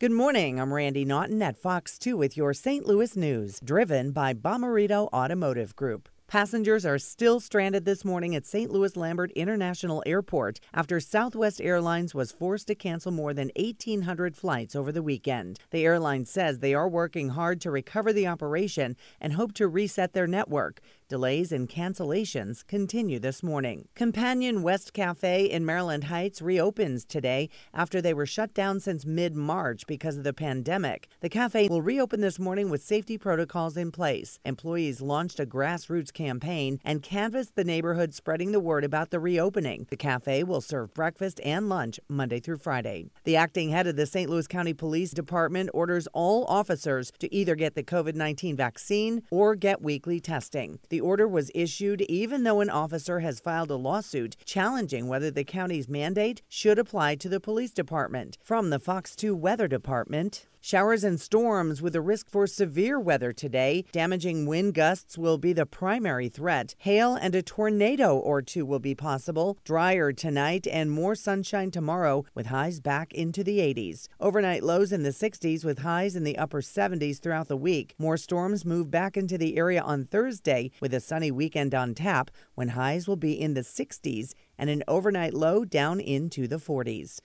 Good morning. I'm Randi Naughton at Fox 2 with your St. Louis news, driven by Bomarito Automotive Group. Passengers are still stranded this morning at St. Louis Lambert International Airport after Southwest Airlines was forced to cancel more than 1,800 flights over the weekend. The airline says they are working hard to recover the operation and hope to reset their network. Delays and cancellations continue this morning. Companion West Cafe in Maryland Heights reopens today after they were shut down since mid March because of the pandemic. The cafe will reopen this morning with safety protocols in place. Employees launched a grassroots campaign and canvassed the neighborhood, spreading the word about the reopening. The cafe will serve breakfast and lunch Monday through Friday. The acting head of the St. Louis County Police Department orders all officers to either get the COVID 19 vaccine or get weekly testing. The the order was issued even though an officer has filed a lawsuit challenging whether the county's mandate should apply to the police department. From the Fox 2 Weather Department, Showers and storms with a risk for severe weather today. Damaging wind gusts will be the primary threat. Hail and a tornado or two will be possible. Drier tonight and more sunshine tomorrow with highs back into the 80s. Overnight lows in the 60s with highs in the upper 70s throughout the week. More storms move back into the area on Thursday with a sunny weekend on tap when highs will be in the 60s and an overnight low down into the 40s.